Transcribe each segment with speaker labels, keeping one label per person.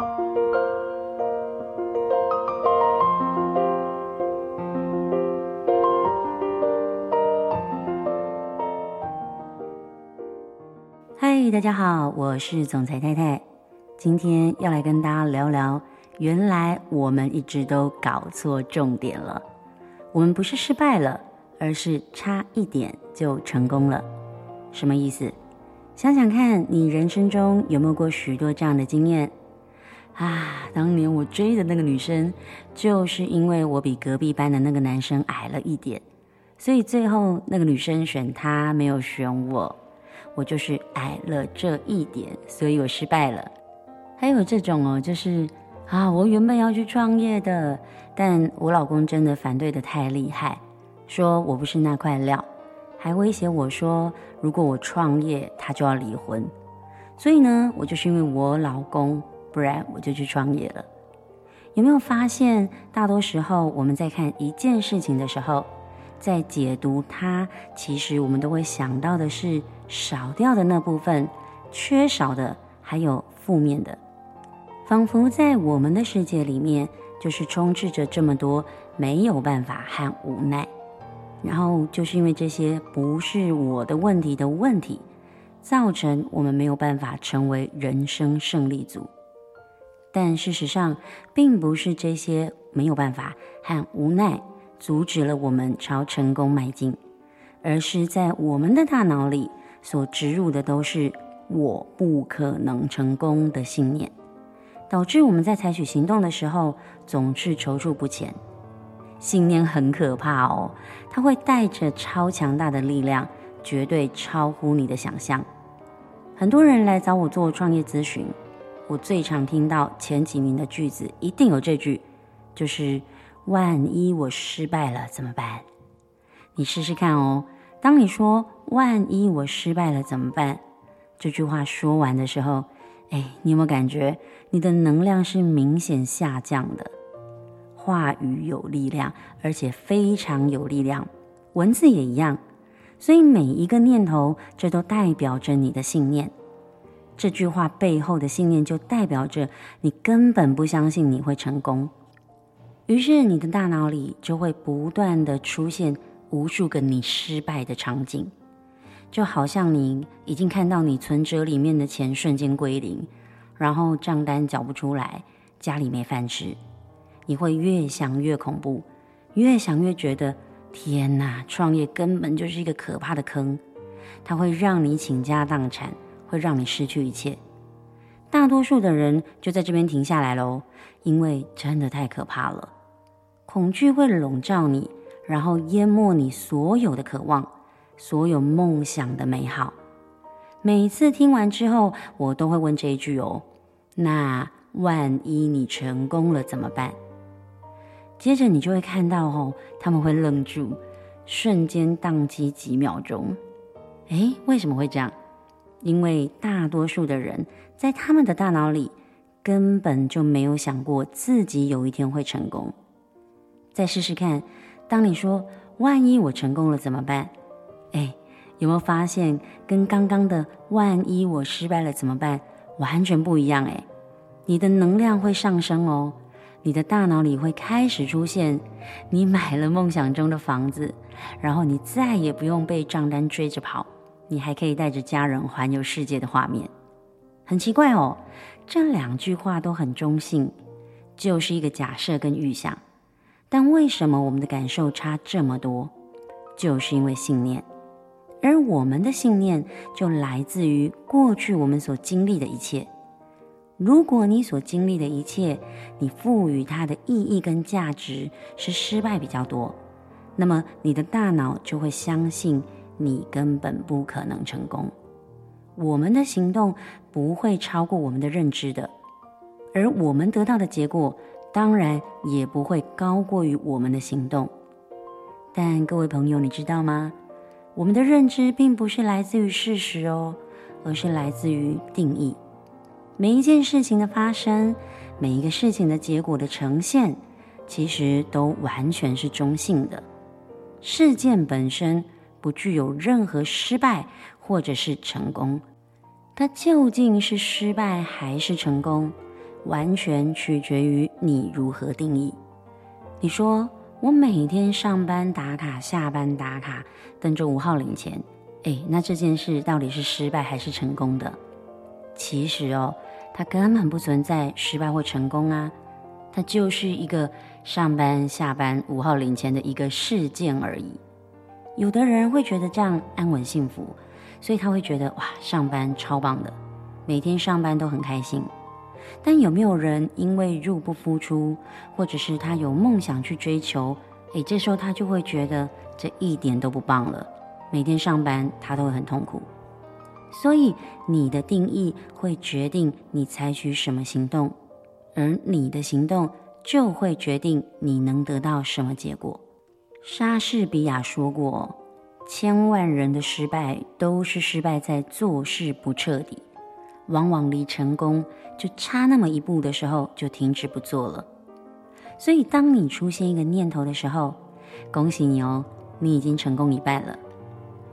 Speaker 1: 嗨，大家好，我是总裁太太，今天要来跟大家聊聊，原来我们一直都搞错重点了。我们不是失败了，而是差一点就成功了。什么意思？想想看，你人生中有没有过许多这样的经验啊？当年我追的那个女生，就是因为我比隔壁班的那个男生矮了一点，所以最后那个女生选他，没有选我。我就是矮了这一点，所以我失败了。还有这种哦，就是啊，我原本要去创业的，但我老公真的反对的太厉害，说我不是那块料，还威胁我说，如果我创业，他就要离婚。所以呢，我就是因为我老公，不然我就去创业了。有没有发现，大多时候我们在看一件事情的时候，在解读它，其实我们都会想到的是少掉的那部分，缺少的，还有负面的，仿佛在我们的世界里面，就是充斥着这么多没有办法和无奈。然后就是因为这些不是我的问题的问题，造成我们没有办法成为人生胜利组。但事实上，并不是这些没有办法和无奈。阻止了我们朝成功迈进，而是在我们的大脑里所植入的都是“我不可能成功”的信念，导致我们在采取行动的时候总是踌躇不前。信念很可怕哦，它会带着超强大的力量，绝对超乎你的想象。很多人来找我做创业咨询，我最常听到前几名的句子一定有这句，就是。万一我失败了怎么办？你试试看哦。当你说“万一我失败了怎么办”这句话说完的时候，哎，你有没有感觉你的能量是明显下降的？话语有力量，而且非常有力量，文字也一样。所以每一个念头，这都代表着你的信念。这句话背后的信念，就代表着你根本不相信你会成功。于是你的大脑里就会不断地出现无数个你失败的场景，就好像你已经看到你存折里面的钱瞬间归零，然后账单缴不出来，家里没饭吃，你会越想越恐怖，越想越觉得天哪，创业根本就是一个可怕的坑，它会让你倾家荡产，会让你失去一切。大多数的人就在这边停下来喽，因为真的太可怕了。恐惧会笼罩你，然后淹没你所有的渴望，所有梦想的美好。每次听完之后，我都会问这一句哦：那万一你成功了怎么办？接着你就会看到哦，他们会愣住，瞬间宕机几秒钟。诶，为什么会这样？因为大多数的人在他们的大脑里根本就没有想过自己有一天会成功。再试试看，当你说“万一我成功了怎么办？”哎，有没有发现跟刚刚的“万一我失败了怎么办”完全不一样？哎，你的能量会上升哦，你的大脑里会开始出现你买了梦想中的房子，然后你再也不用被账单追着跑，你还可以带着家人环游世界的画面。很奇怪哦，这两句话都很中性，就是一个假设跟预想。但为什么我们的感受差这么多？就是因为信念，而我们的信念就来自于过去我们所经历的一切。如果你所经历的一切，你赋予它的意义跟价值是失败比较多，那么你的大脑就会相信你根本不可能成功。我们的行动不会超过我们的认知的，而我们得到的结果。当然也不会高过于我们的行动，但各位朋友，你知道吗？我们的认知并不是来自于事实哦，而是来自于定义。每一件事情的发生，每一个事情的结果的呈现，其实都完全是中性的。事件本身不具有任何失败或者是成功，它究竟是失败还是成功？完全取决于你如何定义。你说我每天上班打卡，下班打卡，等着五号领钱，诶，那这件事到底是失败还是成功的？其实哦，它根本不存在失败或成功啊，它就是一个上班下班五号领钱的一个事件而已。有的人会觉得这样安稳幸福，所以他会觉得哇，上班超棒的，每天上班都很开心。但有没有人因为入不敷出，或者是他有梦想去追求，诶，这时候他就会觉得这一点都不棒了，每天上班他都会很痛苦。所以你的定义会决定你采取什么行动，而你的行动就会决定你能得到什么结果。莎士比亚说过：“千万人的失败都是失败在做事不彻底，往往离成功就差那么一步的时候就停止不做了。”所以，当你出现一个念头的时候，恭喜你哦，你已经成功一半了。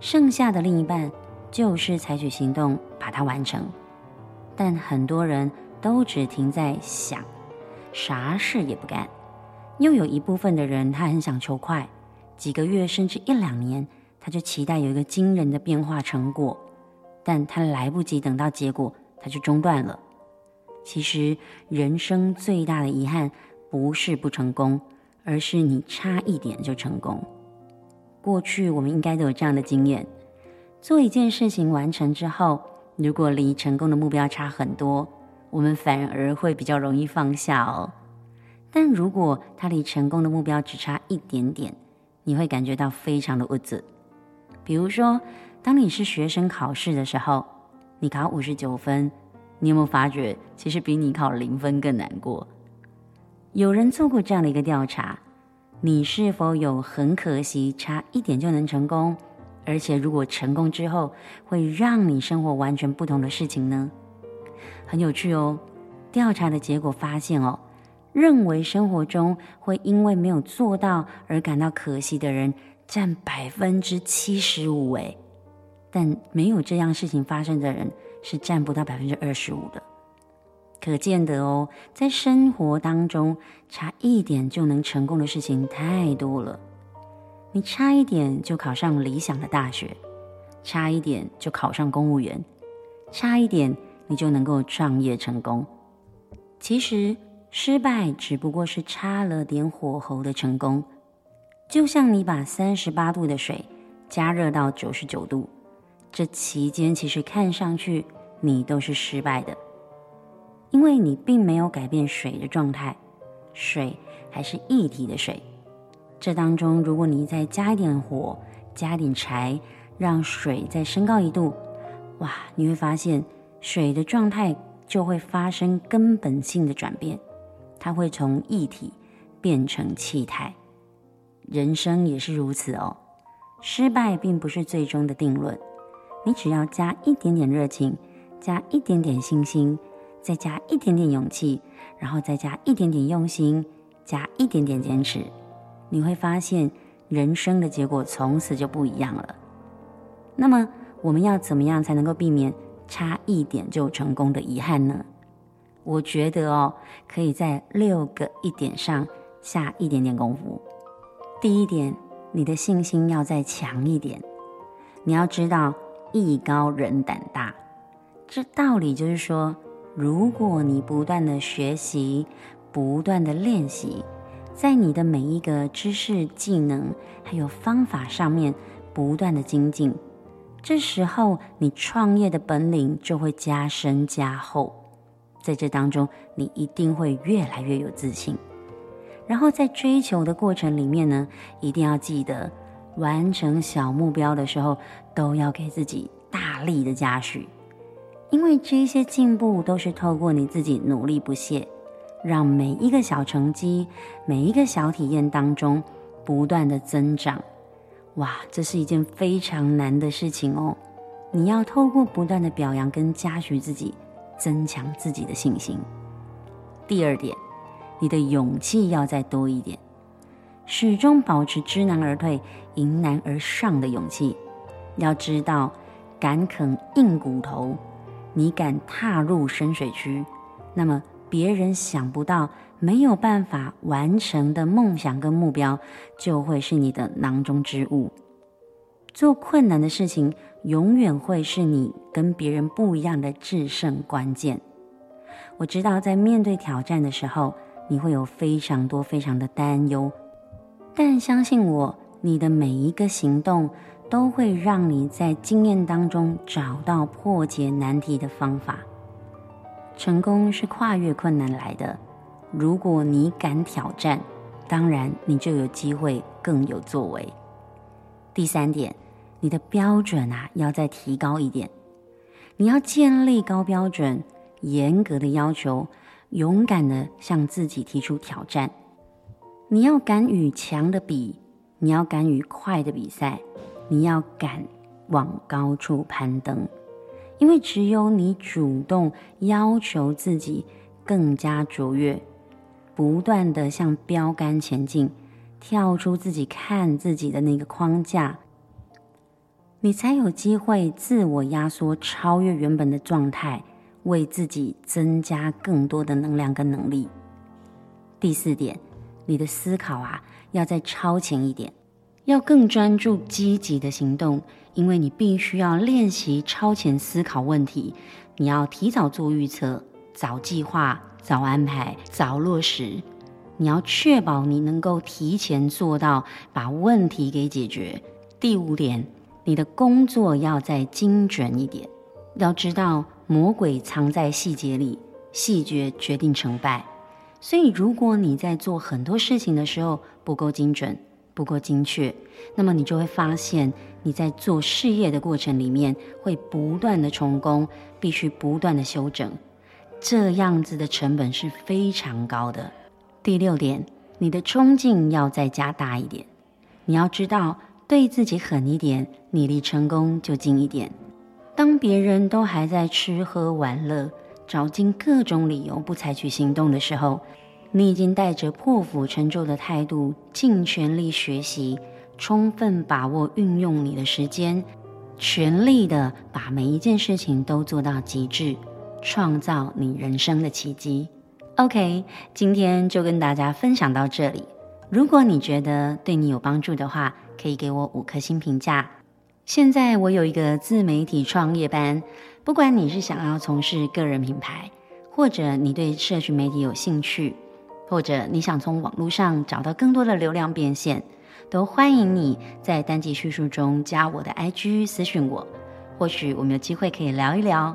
Speaker 1: 剩下的另一半就是采取行动把它完成。但很多人都只停在想，啥事也不干。又有一部分的人，他很想求快，几个月甚至一两年，他就期待有一个惊人的变化成果，但他来不及等到结果，他就中断了。其实人生最大的遗憾不是不成功，而是你差一点就成功。过去我们应该都有这样的经验：做一件事情完成之后，如果离成功的目标差很多，我们反而会比较容易放下哦。但如果他离成功的目标只差一点点，你会感觉到非常的无助。比如说，当你是学生考试的时候，你考五十九分，你有没有发觉其实比你考零分更难过？有人做过这样的一个调查：你是否有很可惜差一点就能成功，而且如果成功之后会让你生活完全不同的事情呢？很有趣哦，调查的结果发现哦。认为生活中会因为没有做到而感到可惜的人占百分之七十五，诶，但没有这样事情发生的人是占不到百分之二十五的。可见得哦，在生活当中差一点就能成功的事情太多了。你差一点就考上理想的大学，差一点就考上公务员，差一点你就能够创业成功。其实。失败只不过是差了点火候的成功，就像你把三十八度的水加热到九十九度，这期间其实看上去你都是失败的，因为你并没有改变水的状态，水还是液体的水。这当中，如果你再加一点火，加点柴，让水再升高一度，哇，你会发现水的状态就会发生根本性的转变。它会从液体变成气态，人生也是如此哦。失败并不是最终的定论，你只要加一点点热情，加一点点信心，再加一点点勇气，然后再加一点点用心，加一点点坚持，你会发现人生的结果从此就不一样了。那么，我们要怎么样才能够避免差一点就成功的遗憾呢？我觉得哦，可以在六个一点上下一点点功夫。第一点，你的信心要再强一点。你要知道，艺高人胆大。这道理就是说，如果你不断的学习，不断的练习，在你的每一个知识、技能还有方法上面不断的精进，这时候你创业的本领就会加深加厚。在这当中，你一定会越来越有自信。然后在追求的过程里面呢，一定要记得，完成小目标的时候，都要给自己大力的嘉许，因为这些进步都是透过你自己努力不懈，让每一个小成绩、每一个小体验当中不断的增长。哇，这是一件非常难的事情哦！你要透过不断的表扬跟嘉许自己。增强自己的信心。第二点，你的勇气要再多一点，始终保持知难而退、迎难而上的勇气。要知道，敢啃硬骨头，你敢踏入深水区，那么别人想不到、没有办法完成的梦想跟目标，就会是你的囊中之物。做困难的事情，永远会是你跟别人不一样的制胜关键。我知道，在面对挑战的时候，你会有非常多、非常的担忧，但相信我，你的每一个行动都会让你在经验当中找到破解难题的方法。成功是跨越困难来的。如果你敢挑战，当然你就有机会更有作为。第三点，你的标准啊要再提高一点，你要建立高标准，严格的要求，勇敢的向自己提出挑战。你要敢与强的比，你要敢与快的比赛，你要敢往高处攀登，因为只有你主动要求自己更加卓越，不断的向标杆前进。跳出自己看自己的那个框架，你才有机会自我压缩，超越原本的状态，为自己增加更多的能量跟能力。第四点，你的思考啊，要再超前一点，要更专注积极的行动，因为你必须要练习超前思考问题，你要提早做预测，早计划，早安排，早落实。你要确保你能够提前做到把问题给解决。第五点，你的工作要再精准一点。要知道，魔鬼藏在细节里，细节决定成败。所以，如果你在做很多事情的时候不够精准、不够精确，那么你就会发现你在做事业的过程里面会不断的重工，必须不断的修整，这样子的成本是非常高的。第六点，你的冲劲要再加大一点。你要知道，对自己狠一点，你离成功就近一点。当别人都还在吃喝玩乐，找尽各种理由不采取行动的时候，你已经带着破釜沉舟的态度，尽全力学习，充分把握运用你的时间，全力的把每一件事情都做到极致，创造你人生的奇迹。OK，今天就跟大家分享到这里。如果你觉得对你有帮助的话，可以给我五颗星评价。现在我有一个自媒体创业班，不管你是想要从事个人品牌，或者你对社群媒体有兴趣，或者你想从网络上找到更多的流量变现，都欢迎你在单集叙述中加我的 IG 私讯我。或许我们有机会可以聊一聊，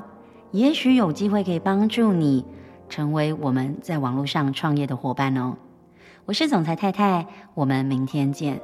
Speaker 1: 也许有机会可以帮助你。成为我们在网络上创业的伙伴哦！我是总裁太太，我们明天见。